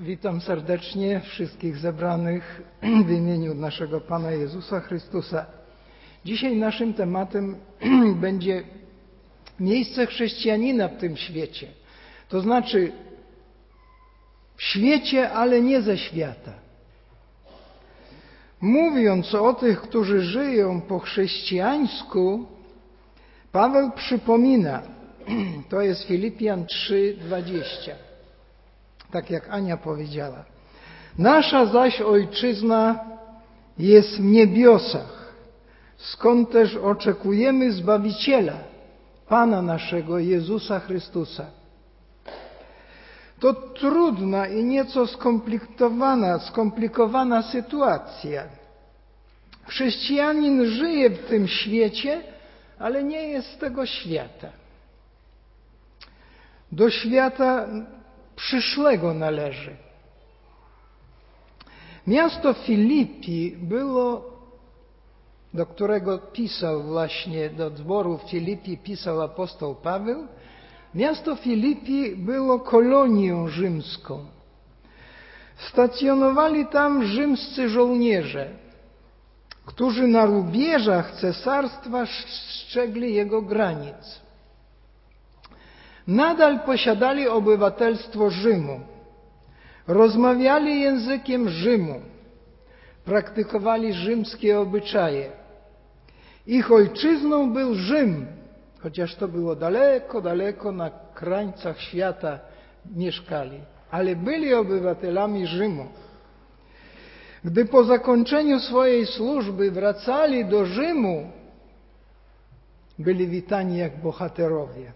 Witam serdecznie wszystkich zebranych w imieniu naszego Pana Jezusa Chrystusa. Dzisiaj naszym tematem będzie miejsce chrześcijanina w tym świecie. To znaczy w świecie, ale nie ze świata. Mówiąc o tych, którzy żyją po chrześcijańsku, Paweł przypomina, to jest Filipian 3:20. Tak jak Ania powiedziała. Nasza zaś ojczyzna jest w niebiosach, skąd też oczekujemy Zbawiciela, Pana naszego Jezusa Chrystusa. To trudna i nieco skomplikowana, skomplikowana sytuacja. Chrześcijanin żyje w tym świecie, ale nie jest z tego świata. Do świata przyszłego należy. Miasto Filipi było, do którego pisał właśnie, do dworu Filipi pisał apostoł Paweł, miasto Filipi było kolonią rzymską. Stacjonowali tam rzymscy żołnierze, którzy na rubieżach cesarstwa strzegli jego granic nadal posiadali obywatelstwo Rzymu, rozmawiali językiem Rzymu, praktykowali rzymskie obyczaje. Ich ojczyzną był Rzym, chociaż to było daleko, daleko na krańcach świata mieszkali, ale byli obywatelami Rzymu. Gdy po zakończeniu swojej służby wracali do Rzymu, byli witani jak bohaterowie.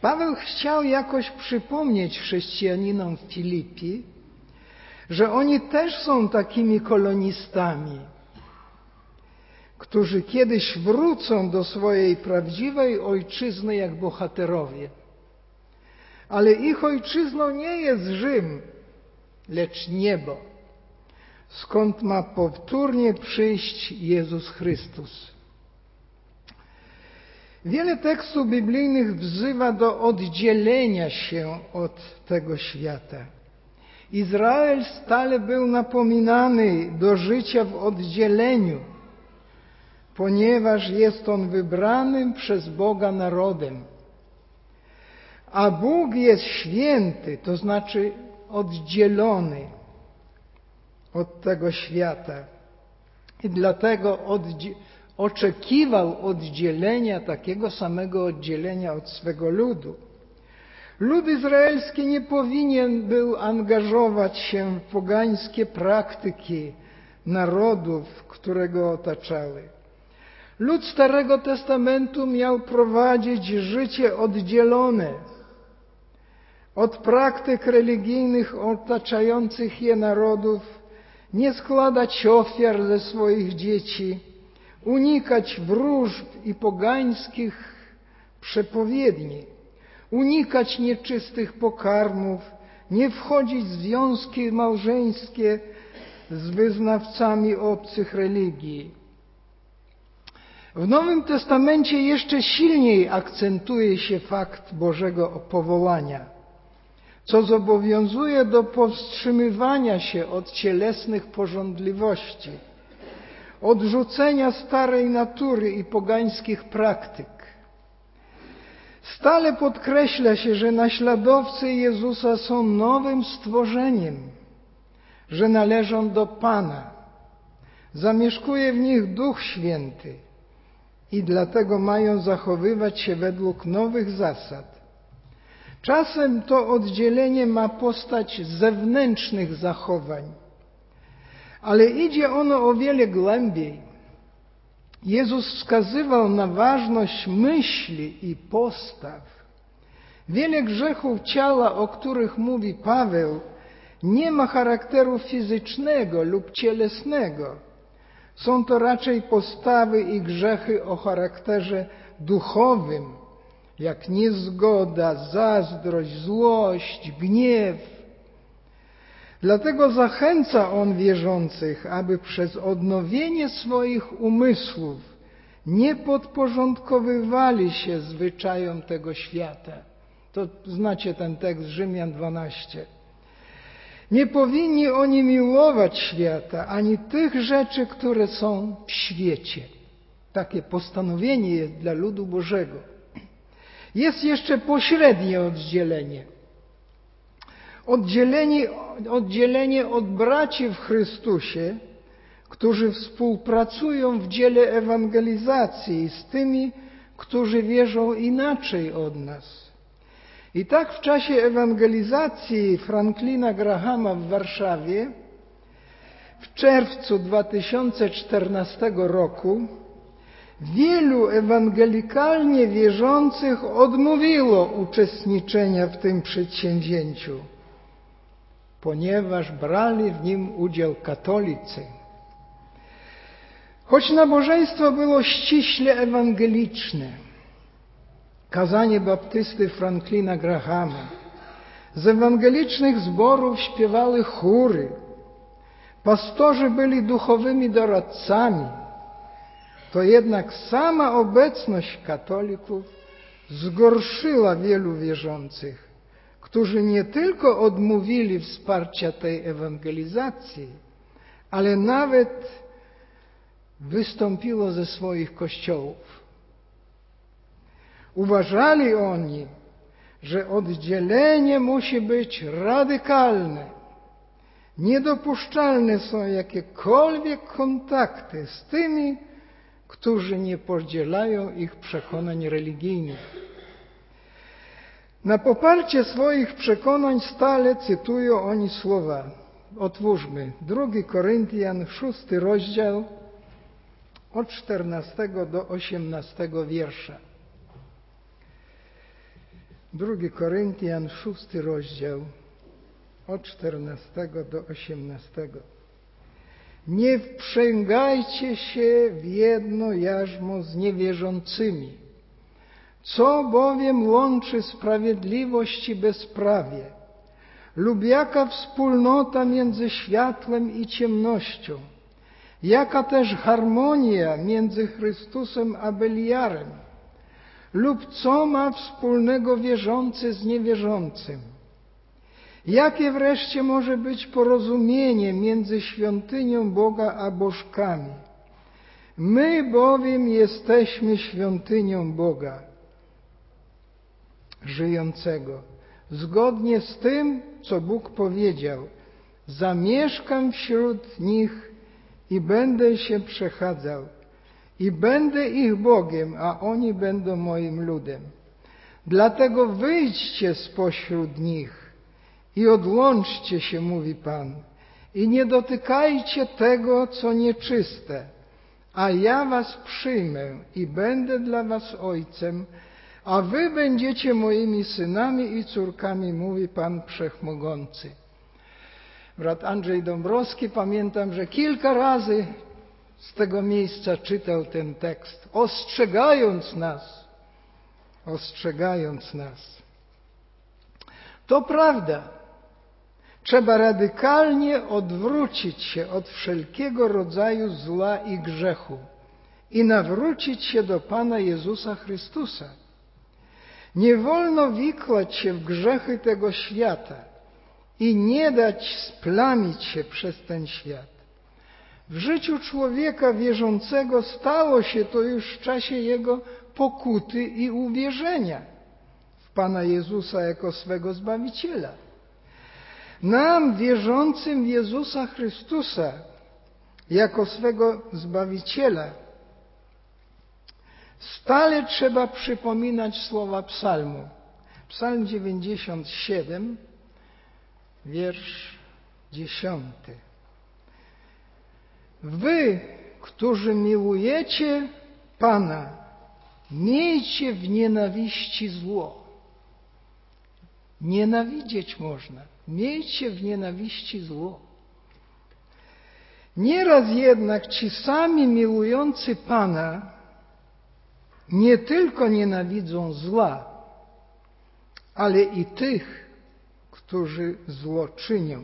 Paweł chciał jakoś przypomnieć chrześcijaninom w Filipi, że oni też są takimi kolonistami, którzy kiedyś wrócą do swojej prawdziwej ojczyzny jak bohaterowie. Ale ich ojczyzną nie jest Rzym, lecz niebo, skąd ma powtórnie przyjść Jezus Chrystus. Wiele tekstów biblijnych wzywa do oddzielenia się od tego świata. Izrael stale był napominany do życia w oddzieleniu, ponieważ jest on wybranym przez Boga narodem. A Bóg jest święty, to znaczy oddzielony od tego świata. I dlatego oddzielony oczekiwał oddzielenia, takiego samego oddzielenia od swego ludu. Lud izraelski nie powinien był angażować się w pogańskie praktyki narodów, które go otaczały. Lud Starego Testamentu miał prowadzić życie oddzielone od praktyk religijnych otaczających je narodów, nie składać ofiar ze swoich dzieci, unikać wróżb i pogańskich przepowiedni, unikać nieczystych pokarmów, nie wchodzić w związki małżeńskie z wyznawcami obcych religii. W Nowym Testamencie jeszcze silniej akcentuje się fakt Bożego powołania, co zobowiązuje do powstrzymywania się od cielesnych porządliwości odrzucenia starej natury i pogańskich praktyk. Stale podkreśla się, że naśladowcy Jezusa są nowym stworzeniem, że należą do Pana. Zamieszkuje w nich Duch Święty i dlatego mają zachowywać się według nowych zasad. Czasem to oddzielenie ma postać zewnętrznych zachowań ale idzie ono o wiele głębiej. Jezus wskazywał na ważność myśli i postaw. Wiele grzechów ciała, o których mówi Paweł, nie ma charakteru fizycznego lub cielesnego. Są to raczej postawy i grzechy o charakterze duchowym, jak niezgoda, zazdrość, złość, gniew, Dlatego zachęca on wierzących, aby przez odnowienie swoich umysłów nie podporządkowywali się zwyczajom tego świata. To znacie ten tekst Rzymian 12. Nie powinni oni miłować świata, ani tych rzeczy, które są w świecie. Takie postanowienie jest dla ludu Bożego. Jest jeszcze pośrednie oddzielenie. Oddzielenie, od braci w Chrystusie, którzy współpracują w dziele ewangelizacji z tymi, którzy wierzą inaczej od nas. I tak w czasie ewangelizacji Franklina Grahama w Warszawie w czerwcu 2014 roku wielu ewangelikalnie wierzących odmówiło uczestniczenia w tym przedsięwzięciu, ponieważ brali w nim udział katolicy. Choć nabożeństwo było ściśle ewangeliczne, kazanie baptysty Franklina Grahama, z ewangelicznych zborów śpiewały chóry, pastorzy byli duchowymi doradcami, to jednak sama obecność katolików zgorszyła wielu wierzących, którzy nie tylko odmówili wsparcia tej ewangelizacji, ale nawet wystąpiło ze swoich kościołów. Uważali oni, że oddzielenie musi być radykalne. Niedopuszczalne są jakiekolwiek kontakty z tymi, którzy nie podzielają ich przekonań religijnych. Na poparcie swoich przekonań stale cytują oni słowa. Otwórzmy 2 Koryntian, 6 rozdział, od 14 do 18 wiersza. 2 Koryntian, 6 rozdział, od 14 do 18. Nie wprzęgajcie się w jedno jarzmo z niewierzącymi. Co bowiem łączy sprawiedliwość i bezprawie? Lub jaka wspólnota między światłem i ciemnością? Jaka też harmonia między Chrystusem a Beliarem? Lub co ma wspólnego wierzący z niewierzącym? Jakie wreszcie może być porozumienie między świątynią Boga a bożkami? My bowiem jesteśmy świątynią Boga żyjącego. Zgodnie z tym, co Bóg powiedział, zamieszkam wśród nich i będę się przechadzał i będę ich Bogiem, a oni będą moim ludem. Dlatego wyjdźcie spośród nich i odłączcie się, mówi Pan, i nie dotykajcie tego, co nieczyste, a ja was przyjmę i będę dla was ojcem, a wy będziecie moimi synami i córkami, mówi Pan Wszechmogący. Brat Andrzej Dąbrowski, pamiętam, że kilka razy z tego miejsca czytał ten tekst, ostrzegając nas, ostrzegając nas. To prawda, Trzeba radykalnie odwrócić się od wszelkiego rodzaju zła i grzechu i nawrócić się do Pana Jezusa Chrystusa. Nie wolno wikłać się w grzechy tego świata i nie dać splamić się przez ten świat. W życiu człowieka wierzącego stało się to już w czasie jego pokuty i uwierzenia w Pana Jezusa jako swego Zbawiciela. Nam, wierzącym w Jezusa Chrystusa, jako swego Zbawiciela, stale trzeba przypominać słowa psalmu. Psalm 97, wiersz 10. Wy, którzy miłujecie Pana, miejcie w nienawiści zło. Nienawidzieć można. Miejcie w nienawiści zło. Nieraz jednak ci sami miłujący Pana nie tylko nienawidzą zła, ale i tych, którzy zło czynią.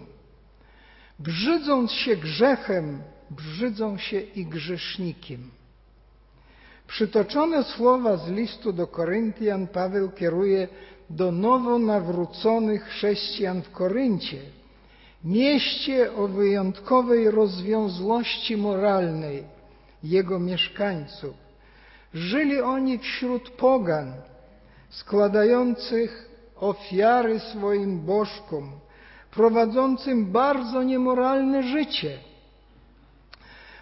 Brzydząc się grzechem, brzydzą się i grzesznikiem. Przytoczone słowa z listu do Koryntian Paweł kieruje do nowo nawróconych chrześcijan w Koryncie mieście o wyjątkowej rozwiązłości moralnej jego mieszkańców. Żyli oni wśród pogan, składających ofiary swoim bożkom, prowadzącym bardzo niemoralne życie.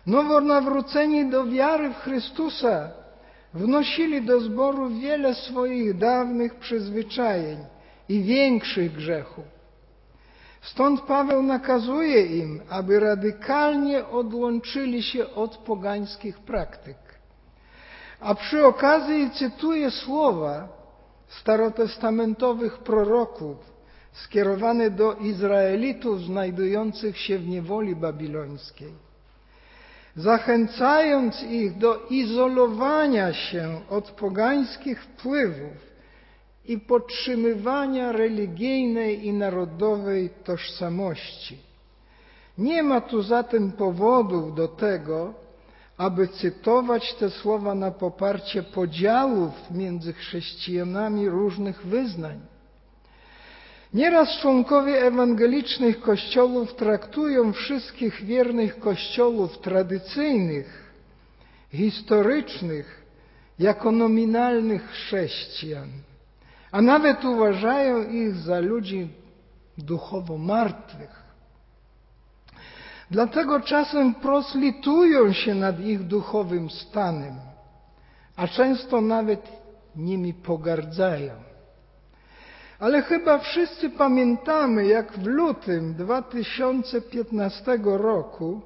Nowonawróceni do wiary w Chrystusa wnosili do zboru wiele swoich dawnych przyzwyczajeń i większych grzechów. Stąd Paweł nakazuje im, aby radykalnie odłączyli się od pogańskich praktyk. A przy okazji cytuje słowa starotestamentowych proroków skierowane do Izraelitów znajdujących się w niewoli babilońskiej, zachęcając ich do izolowania się od pogańskich wpływów i podtrzymywania religijnej i narodowej tożsamości. Nie ma tu zatem powodów do tego, aby cytować te słowa na poparcie podziałów między chrześcijanami różnych wyznań. Nieraz członkowie ewangelicznych kościołów traktują wszystkich wiernych kościołów tradycyjnych, historycznych, jako nominalnych chrześcijan, a nawet uważają ich za ludzi duchowo martwych. Dlatego czasem proslitują się nad ich duchowym stanem, a często nawet nimi pogardzają. Ale chyba wszyscy pamiętamy, jak w lutym 2015 roku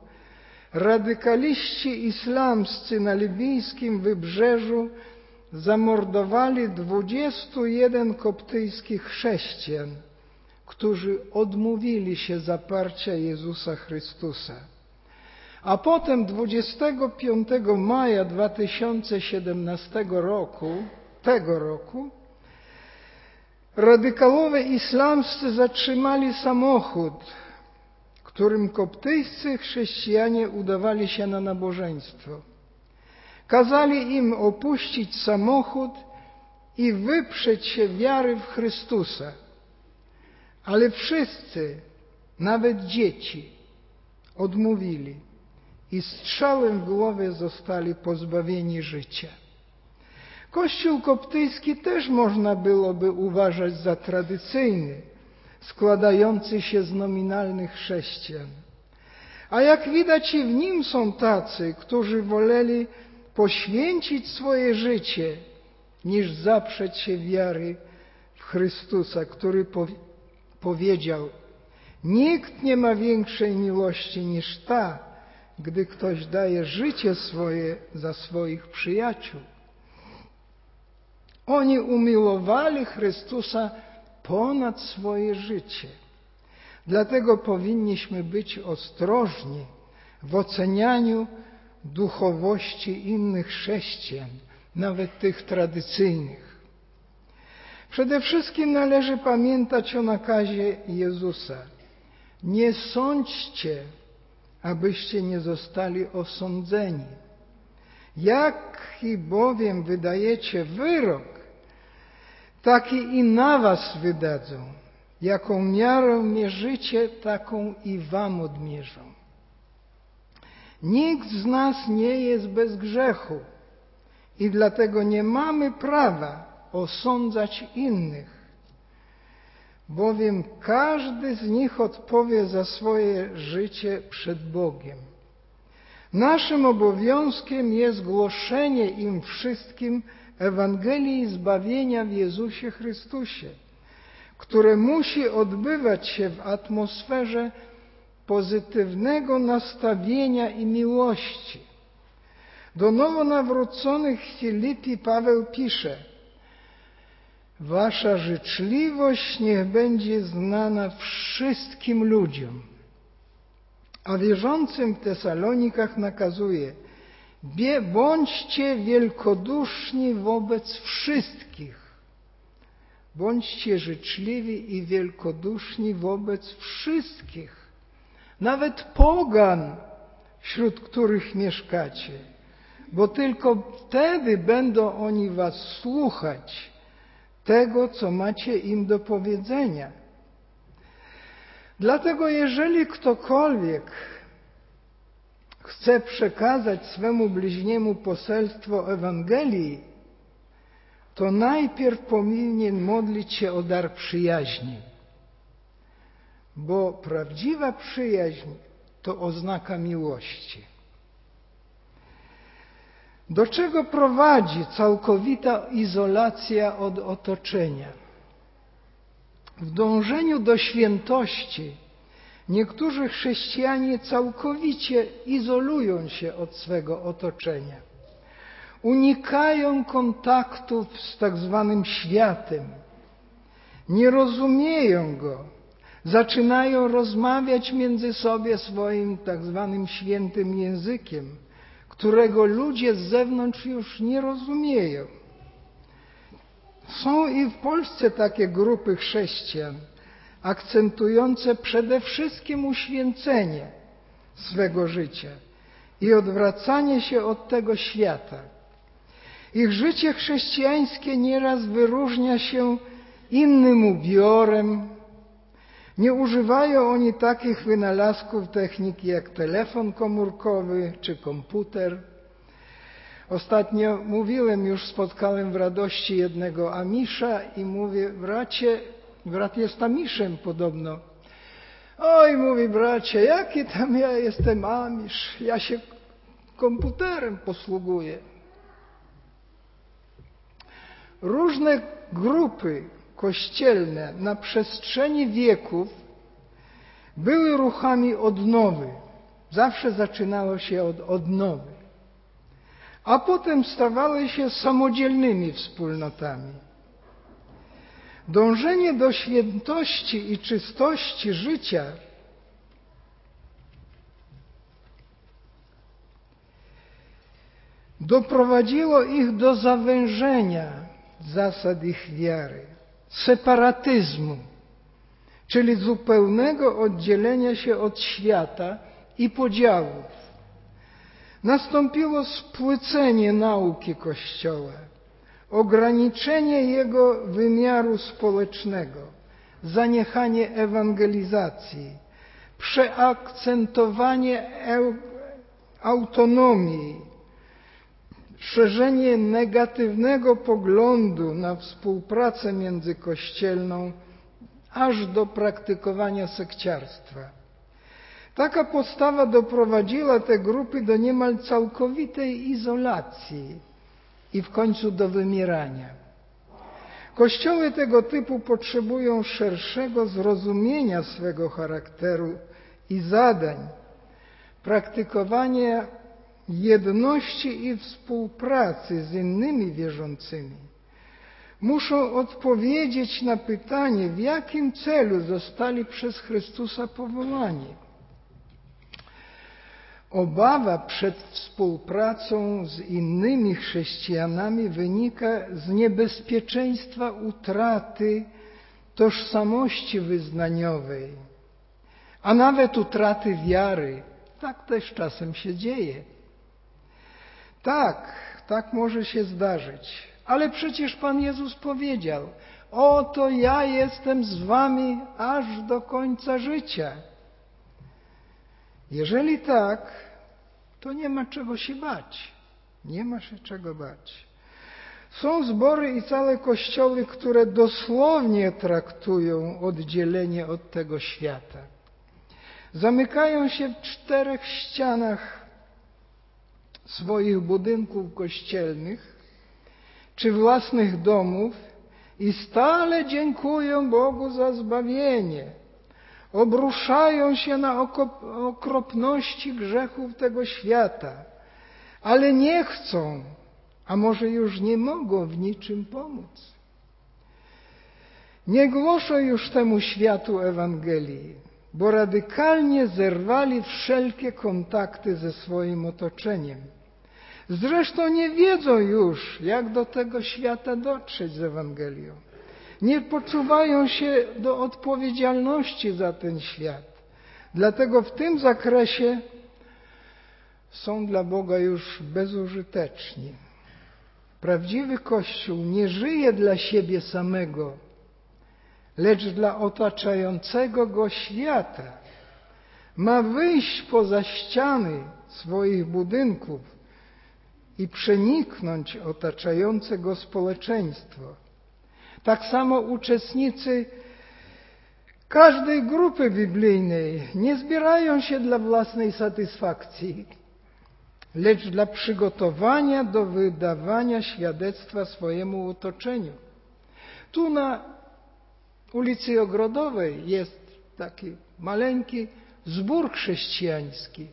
radykaliści islamscy na libijskim wybrzeżu zamordowali 21 koptyjskich chrześcijan, którzy odmówili się zaparcia Jezusa Chrystusa. A potem 25 maja 2017 roku, tego roku, radykalowie islamscy zatrzymali samochód, którym koptyjscy chrześcijanie udawali się na nabożeństwo. Kazali im opuścić samochód i wyprzeć się wiary w Chrystusa. Ale wszyscy, nawet dzieci, odmówili i strzałem w głowie zostali pozbawieni życia. Kościół koptyjski też można byłoby uważać za tradycyjny, składający się z nominalnych chrześcijan. A jak widać i w nim są tacy, którzy woleli poświęcić swoje życie, niż zaprzeć się wiary w Chrystusa, który powiedział: Nikt nie ma większej miłości niż ta, gdy ktoś daje życie swoje za swoich przyjaciół. Oni umiłowali Chrystusa ponad swoje życie. Dlatego powinniśmy być ostrożni w ocenianiu duchowości innych chrześcijan, nawet tych tradycyjnych. Przede wszystkim należy pamiętać o nakazie Jezusa. Nie sądźcie, abyście nie zostali osądzeni. Jaki bowiem wydajecie wyrok, taki i na was wydadzą. Jaką miarą mierzycie, taką i wam odmierzą. Nikt z nas nie jest bez grzechu i dlatego nie mamy prawa osądzać innych, bowiem każdy z nich odpowie za swoje życie przed Bogiem. Naszym obowiązkiem jest głoszenie im wszystkim Ewangelii zbawienia w Jezusie Chrystusie, które musi odbywać się w atmosferze pozytywnego nastawienia i miłości. Do nowo nawróconych Filipi Paweł pisze: Wasza życzliwość niech będzie znana wszystkim ludziom. A wierzącym w Tesalonikach nakazuje: Bądźcie wielkoduszni wobec wszystkich. Bądźcie życzliwi i wielkoduszni wobec wszystkich, nawet pogan, wśród których mieszkacie, bo tylko wtedy będą oni was słuchać tego, co macie im do powiedzenia. Dlatego, jeżeli ktokolwiek chce przekazać swemu bliźniemu poselstwo Ewangelii, to najpierw powinien modlić się o dar przyjaźni. Bo prawdziwa przyjaźń to oznaka miłości. Do czego prowadzi całkowita izolacja od otoczenia? W dążeniu do świętości niektórzy chrześcijanie całkowicie izolują się od swego otoczenia. Unikają kontaktów z tak zwanym światem. Nie rozumieją go. Zaczynają rozmawiać między sobą swoim tak zwanym świętym językiem którego ludzie z zewnątrz już nie rozumieją. Są i w Polsce takie grupy chrześcijan, akcentujące przede wszystkim uświęcenie swego życia i odwracanie się od tego świata. Ich życie chrześcijańskie nieraz wyróżnia się innym ubiorem, nie używają oni takich wynalazków techniki jak telefon komórkowy czy komputer. Ostatnio mówiłem, już spotkałem w radości jednego Amisza i mówię, bracie, brat jest Amiszem podobno. Oj, mówi bracie, jaki tam ja jestem Amisz, ja się komputerem posługuję. Różne grupy kościelne na przestrzeni wieków były ruchami odnowy. Zawsze zaczynało się od odnowy. A potem stawały się samodzielnymi wspólnotami. Dążenie do świętości i czystości życia doprowadziło ich do zawężenia zasad ich wiary separatyzmu, czyli zupełnego oddzielenia się od świata i podziałów. Nastąpiło spłycenie nauki Kościoła, ograniczenie jego wymiaru społecznego, zaniechanie ewangelizacji, przeakcentowanie autonomii, szerzenie negatywnego poglądu na współpracę międzykościelną aż do praktykowania sekciarstwa. Taka postawa doprowadziła te grupy do niemal całkowitej izolacji i w końcu do wymierania. Kościoły tego typu potrzebują szerszego zrozumienia swego charakteru i zadań, praktykowania jedności i współpracy z innymi wierzącymi, muszą odpowiedzieć na pytanie, w jakim celu zostali przez Chrystusa powołani. Obawa przed współpracą z innymi chrześcijanami wynika z niebezpieczeństwa utraty tożsamości wyznaniowej, a nawet utraty wiary. Tak też czasem się dzieje. Tak, tak może się zdarzyć. Ale przecież Pan Jezus powiedział: Oto ja jestem z wami aż do końca życia. Jeżeli tak, to nie ma czego się bać. Nie ma się czego bać. Są zbory i całe kościoły, które dosłownie traktują oddzielenie od tego świata. Zamykają się w czterech ścianach swoich budynków kościelnych czy własnych domów i stale dziękują Bogu za zbawienie. Obruszają się na okropności grzechów tego świata, ale nie chcą, a może już nie mogą w niczym pomóc. Nie głoszą już temu światu Ewangelii, bo radykalnie zerwali wszelkie kontakty ze swoim otoczeniem. Zresztą nie wiedzą już, jak do tego świata dotrzeć z Ewangelią. Nie poczuwają się do odpowiedzialności za ten świat. Dlatego w tym zakresie są dla Boga już bezużyteczni. Prawdziwy Kościół nie żyje dla siebie samego, lecz dla otaczającego go świata. Ma wyjść poza ściany swoich budynków i przeniknąć otaczające go społeczeństwo. Tak samo uczestnicy każdej grupy biblijnej nie zbierają się dla własnej satysfakcji, lecz dla przygotowania do wydawania świadectwa swojemu otoczeniu. Tu na ulicy Ogrodowej jest taki maleńki zbór chrześcijański,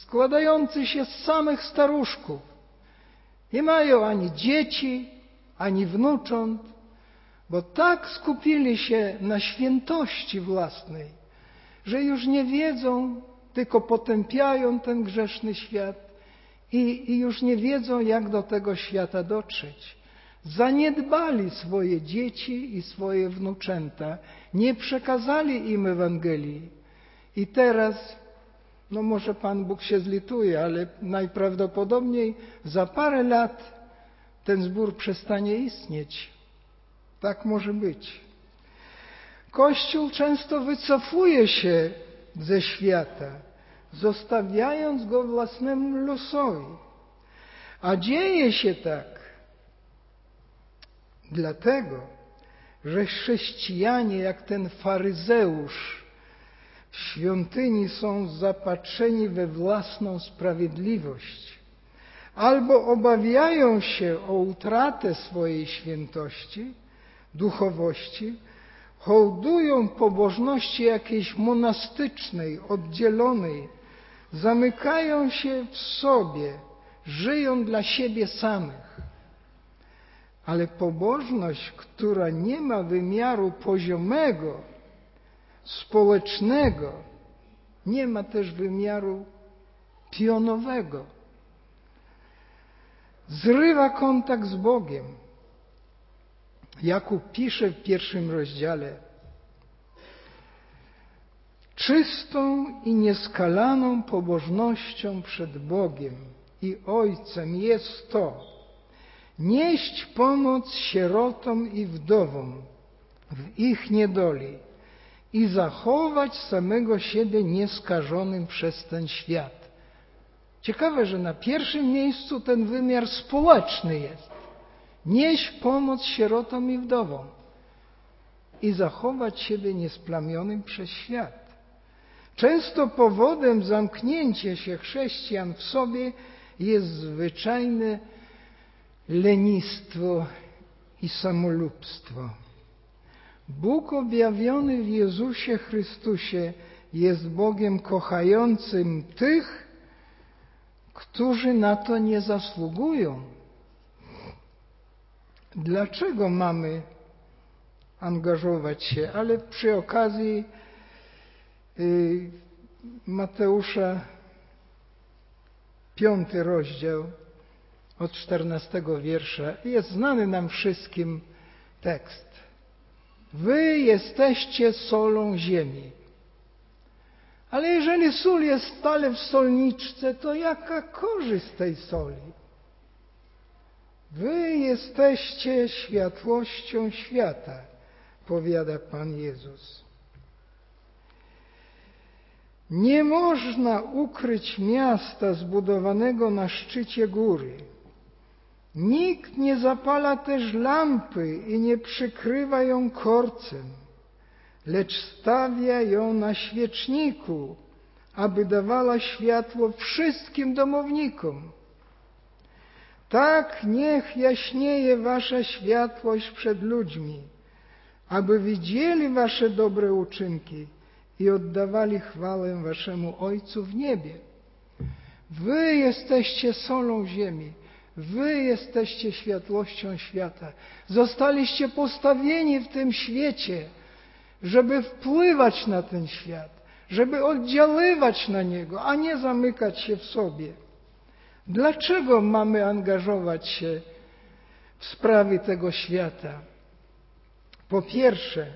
składający się z samych staruszków. Nie mają ani dzieci, ani wnucząt, bo tak skupili się na świętości własnej, że już nie wiedzą, tylko potępiają ten grzeszny świat i, i już nie wiedzą, jak do tego świata dotrzeć. Zaniedbali swoje dzieci i swoje wnuczęta, nie przekazali im Ewangelii. I teraz, no może Pan Bóg się zlituje, ale najprawdopodobniej za parę lat ten zbór przestanie istnieć. Tak może być. Kościół często wycofuje się ze świata, zostawiając go własnemu losowi. A dzieje się tak dlatego, że chrześcijanie, jak ten faryzeusz, w świątyni są zapatrzeni we własną sprawiedliwość, albo obawiają się o utratę swojej świętości, duchowości, hołdują pobożności jakiejś monastycznej, oddzielonej, zamykają się w sobie, żyją dla siebie samych. Ale pobożność, która nie ma wymiaru poziomego, społecznego, nie ma też wymiaru pionowego. Zrywa kontakt z Bogiem. Jakub pisze w pierwszym rozdziale, czystą i nieskalaną pobożnością przed Bogiem i Ojcem jest to, nieść pomoc sierotom i wdowom w ich niedoli i zachować samego siebie nieskażonym przez ten świat. Ciekawe, że na pierwszym miejscu ten wymiar społeczny jest nieść pomoc sierotom i wdowom i zachować siebie niesplamionym przez świat. Często powodem zamknięcia się chrześcijan w sobie jest zwyczajne lenistwo i samolubstwo. Bóg objawiony w Jezusie Chrystusie jest Bogiem kochającym tych, którzy na to nie zasługują. Dlaczego mamy angażować się, ale przy okazji y, Mateusza, piąty rozdział od czternastego wiersza, jest znany nam wszystkim tekst. Wy jesteście solą ziemi. Ale jeżeli sól jest stale w solniczce, to jaka korzyść tej soli? Wy jesteście światłością świata, powiada Pan Jezus. Nie można ukryć miasta zbudowanego na szczycie góry. Nikt nie zapala też lampy i nie przykrywa ją korcem, lecz stawia ją na świeczniku, aby dawała światło wszystkim domownikom. Tak niech jaśnieje wasza światłość przed ludźmi, aby widzieli wasze dobre uczynki i oddawali chwałę waszemu Ojcu w niebie. Wy jesteście solą ziemi. Wy jesteście światłością świata. Zostaliście postawieni w tym świecie, żeby wpływać na ten świat, żeby oddziaływać na niego, a nie zamykać się w sobie. Dlaczego mamy angażować się w sprawy tego świata? Po pierwsze,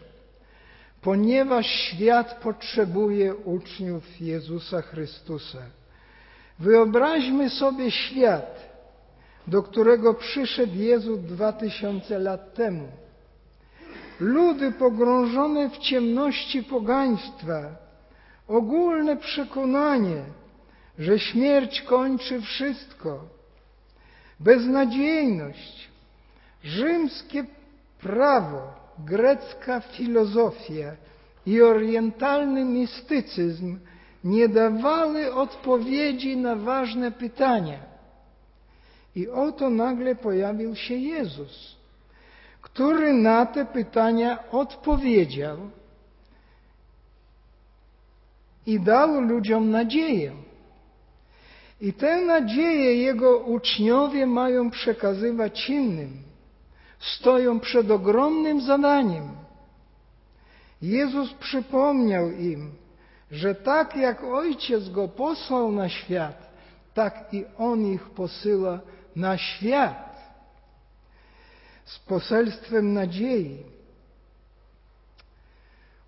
ponieważ świat potrzebuje uczniów Jezusa Chrystusa. Wyobraźmy sobie świat, do którego przyszedł Jezus dwa tysiące lat temu. ludy pogrążone w ciemności pogaństwa, ogólne przekonanie, że śmierć kończy wszystko, beznadziejność, rzymskie prawo, grecka filozofia i orientalny mistycyzm nie dawały odpowiedzi na ważne pytania. I oto nagle pojawił się Jezus, który na te pytania odpowiedział i dał ludziom nadzieję. I tę nadzieję Jego uczniowie mają przekazywać innym. Stoją przed ogromnym zadaniem. Jezus przypomniał im, że tak jak Ojciec Go posłał na świat, tak i On ich posyła na świat z poselstwem nadziei.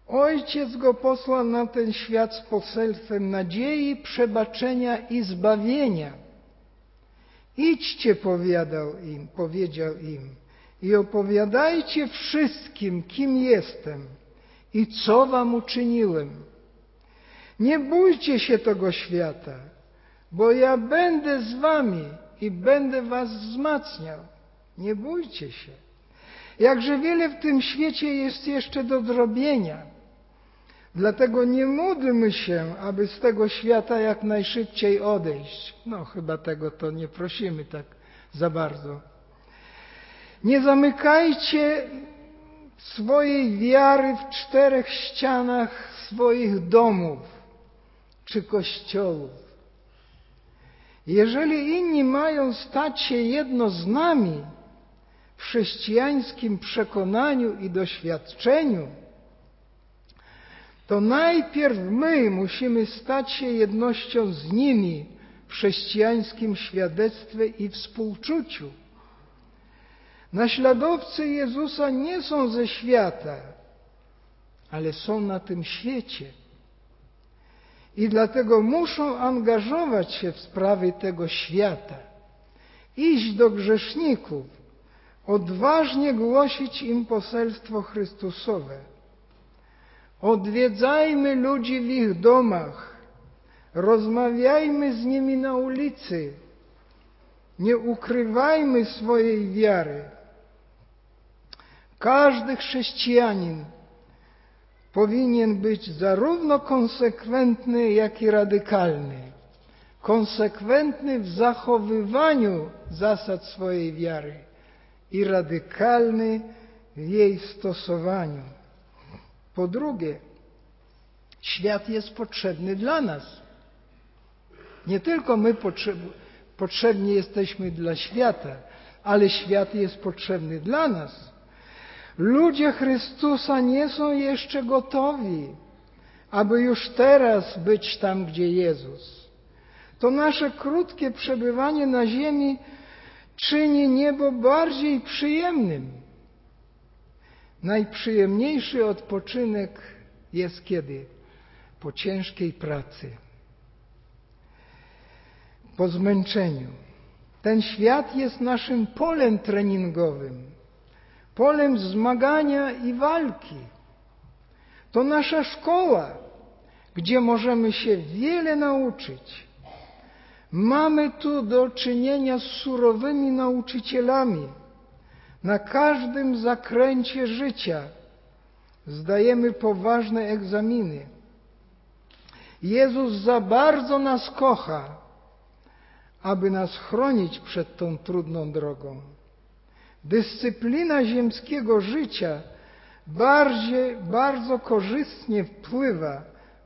Ojciec go posłał na ten świat z poselstwem nadziei, przebaczenia i zbawienia. Idźcie, powiadał im, powiedział im, i opowiadajcie wszystkim, kim jestem i co wam uczyniłem. Nie bójcie się tego świata, bo ja będę z wami i będę was wzmacniał. Nie bójcie się. Jakże wiele w tym świecie jest jeszcze do zrobienia. Dlatego nie módlmy się, aby z tego świata jak najszybciej odejść. No, chyba tego to nie prosimy tak za bardzo. Nie zamykajcie swojej wiary w czterech ścianach swoich domów czy kościołów. Jeżeli inni mają stać się jedno z nami w chrześcijańskim przekonaniu i doświadczeniu, to najpierw my musimy stać się jednością z nimi w chrześcijańskim świadectwie i współczuciu. Naśladowcy Jezusa nie są ze świata, ale są na tym świecie. I dlatego muszą angażować się w sprawy tego świata, iść do grzeszników, odważnie głosić im poselstwo Chrystusowe Odwiedzajmy ludzi w ich domach, rozmawiajmy z nimi na ulicy, nie ukrywajmy swojej wiary. Każdy chrześcijanin powinien być zarówno konsekwentny, jak i radykalny. Konsekwentny w zachowywaniu zasad swojej wiary i radykalny w jej stosowaniu. Po drugie, świat jest potrzebny dla nas. Nie tylko my potrzebni jesteśmy dla świata, ale świat jest potrzebny dla nas. Ludzie Chrystusa nie są jeszcze gotowi, aby już teraz być tam, gdzie Jezus. To nasze krótkie przebywanie na ziemi czyni niebo bardziej przyjemnym. Najprzyjemniejszy odpoczynek jest kiedy? Po ciężkiej pracy, po zmęczeniu. Ten świat jest naszym polem treningowym, polem zmagania i walki. To nasza szkoła, gdzie możemy się wiele nauczyć. Mamy tu do czynienia z surowymi nauczycielami na każdym zakręcie życia zdajemy poważne egzaminy. Jezus za bardzo nas kocha, aby nas chronić przed tą trudną drogą. Dyscyplina ziemskiego życia bardziej, bardzo korzystnie wpływa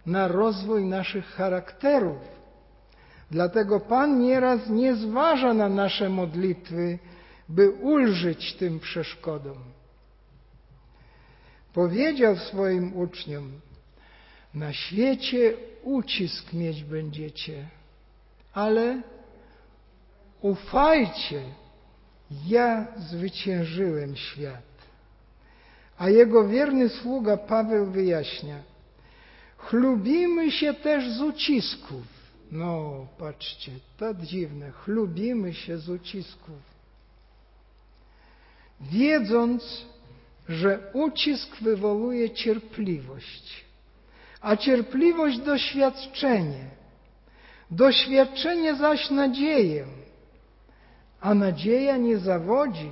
na rozwój naszych charakterów. Dlatego Pan nieraz nie zważa na nasze modlitwy by ulżyć tym przeszkodom. Powiedział swoim uczniom, na świecie ucisk mieć będziecie, ale ufajcie, ja zwyciężyłem świat. A jego wierny sługa Paweł wyjaśnia, chlubimy się też z ucisków. No, patrzcie, to dziwne, chlubimy się z ucisków wiedząc, że ucisk wywołuje cierpliwość, a cierpliwość doświadczenie, doświadczenie zaś nadzieję, a nadzieja nie zawodzi,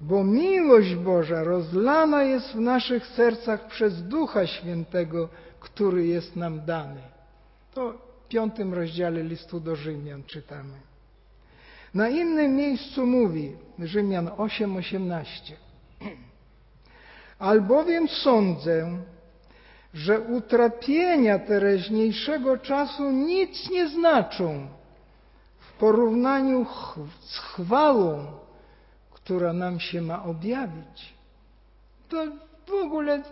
bo miłość Boża rozlana jest w naszych sercach przez Ducha Świętego, który jest nam dany. To w piątym rozdziale listu do Rzymian czytamy. Na innym miejscu mówi, Rzymian 8:18. Albowiem sądzę, że utrapienia teraźniejszego czasu nic nie znaczą porównaniu z chwałą, która nam się ma objawić. To w ogóle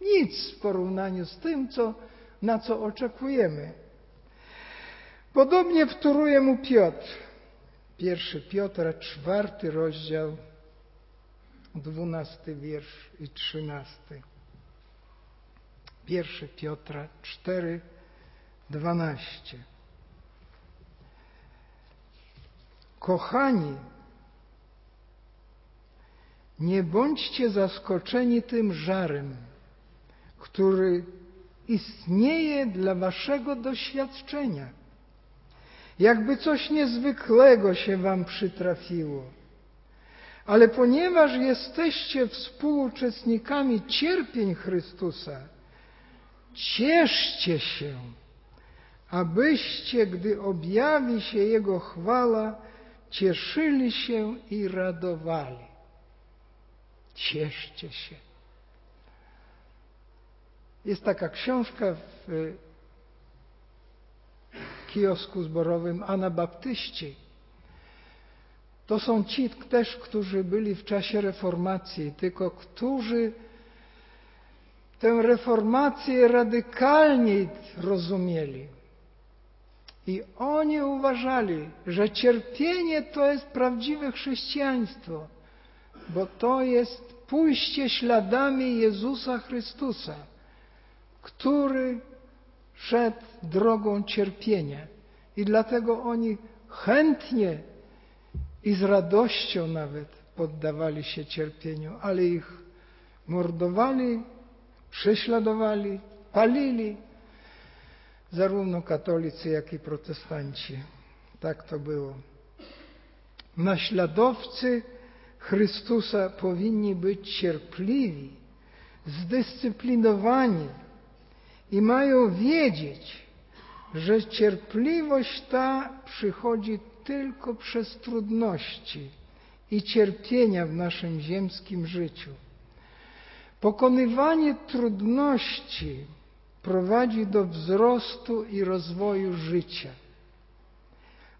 nic w porównaniu z tym, co, na co oczekujemy. Podobnie wtóruje mu Piotr. Pierwszy Piotra, czwarty rozdział, dwunasty wiersz i trzynasty. Pierwszy Piotra 4, 12. Kochani, nie bądźcie zaskoczeni tym żarem, który istnieje dla waszego doświadczenia. Jakby coś niezwykłego się wam przytrafiło. Ale ponieważ jesteście współuczestnikami cierpień Chrystusa, cieszcie się, abyście, gdy objawi się Jego chwala, cieszyli się i radowali. Cieszcie się. Jest taka książka w kiosku zborowym Anabaptyści. To są ci też, którzy byli w czasie reformacji, tylko którzy tę reformację radykalniej rozumieli. I oni uważali, że cierpienie to jest prawdziwe chrześcijaństwo, bo to jest pójście śladami Jezusa Chrystusa, który szedł drogą cierpienia. I dlatego oni chętnie i z radością nawet poddawali się cierpieniu, ale ich mordowali, prześladowali, palili, zarówno katolicy, jak i protestanci. Tak to było. Naśladowcy Chrystusa powinni być cierpliwi, zdyscyplinowani i mają wiedzieć, że cierpliwość ta przychodzi tylko przez trudności i cierpienia w naszym ziemskim życiu. Pokonywanie trudności prowadzi do wzrostu i rozwoju życia.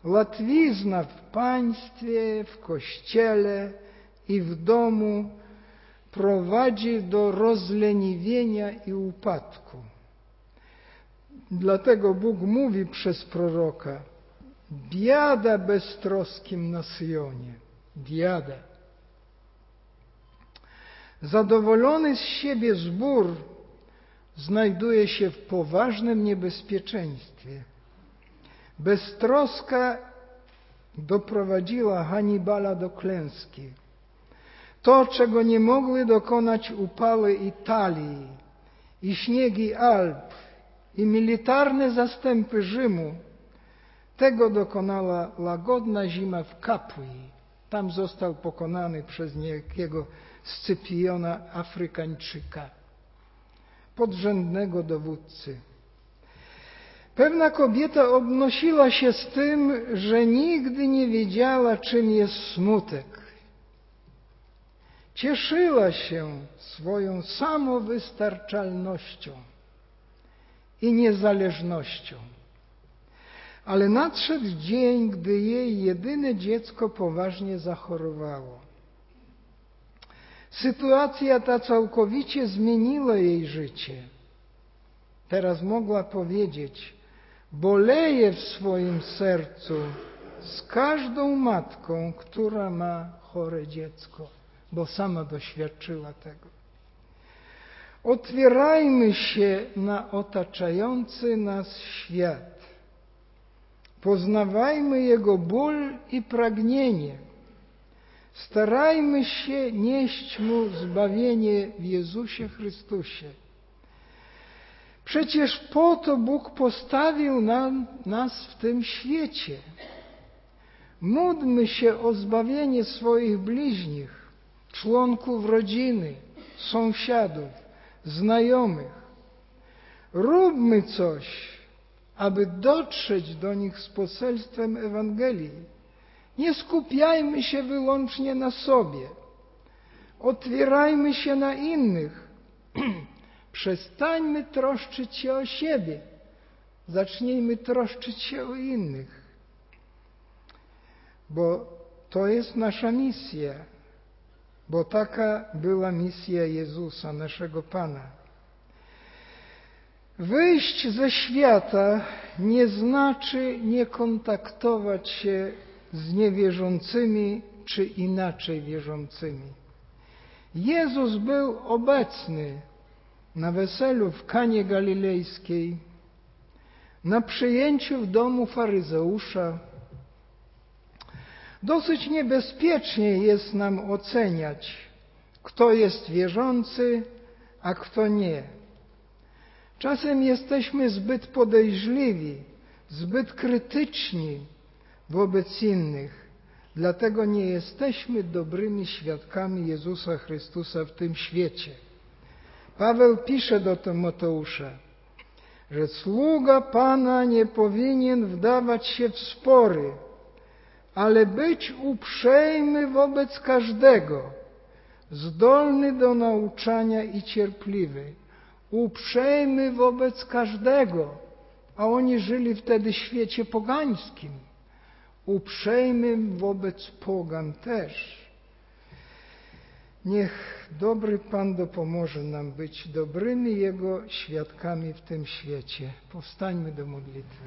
Łatwizna w państwie, w kościele i w domu prowadzi do rozleniwienia i upadku. Dlatego Bóg mówi przez proroka: Biada beztroskim na Syjonie. Biada. Zadowolony z siebie zbór znajduje się w poważnym niebezpieczeństwie. Beztroska doprowadziła Hannibala do klęski. To, czego nie mogły dokonać upały Italii i śniegi Alp i militarne zastępy Rzymu, tego dokonała łagodna zima w Capui. Tam został pokonany przez niejakiego Scypiona Afrykańczyka, podrzędnego dowódcy. Pewna kobieta obnosiła się z tym, że nigdy nie wiedziała, czym jest smutek. Cieszyła się swoją samowystarczalnością i niezależnością. Ale nadszedł dzień, gdy jej jedyne dziecko poważnie zachorowało. Sytuacja ta całkowicie zmieniła jej życie. Teraz mogła powiedzieć: Boleję w swoim sercu z każdą matką, która ma chore dziecko, bo sama doświadczyła tego. Otwierajmy się na otaczający nas świat. Poznawajmy jego ból i pragnienie Starajmy się nieść Mu zbawienie w Jezusie Chrystusie. Przecież po to Bóg postawił nam, nas w tym świecie. Módlmy się o zbawienie swoich bliźnich, członków rodziny, sąsiadów, znajomych. Róbmy coś, aby dotrzeć do nich z poselstwem Ewangelii. Nie skupiajmy się wyłącznie na sobie. Otwierajmy się na innych. Przestańmy troszczyć się o siebie. Zacznijmy troszczyć się o innych. Bo to jest nasza misja. Bo taka była misja Jezusa, naszego Pana. Wyjść ze świata nie znaczy nie kontaktować się z niewierzącymi czy inaczej wierzącymi. Jezus był obecny na weselu w Kanie Galilejskiej, na przyjęciu w domu faryzeusza. Dosyć niebezpiecznie jest nam oceniać, kto jest wierzący, a kto nie. Czasem jesteśmy zbyt podejrzliwi, zbyt krytyczni wobec innych. Dlatego nie jesteśmy dobrymi świadkami Jezusa Chrystusa w tym świecie. Paweł pisze do Tymoteusza, że sługa Pana nie powinien wdawać się w spory, ale być uprzejmy wobec każdego, zdolny do nauczania i cierpliwy uprzejmy wobec każdego, a oni żyli wtedy w świecie pogańskim, uprzejmym wobec pogan też. Niech dobry Pan dopomoże nam być dobrymi Jego świadkami w tym świecie. Powstańmy do modlitwy.